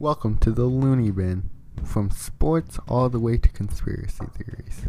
Welcome to the Loony Bin, from sports all the way to conspiracy theories.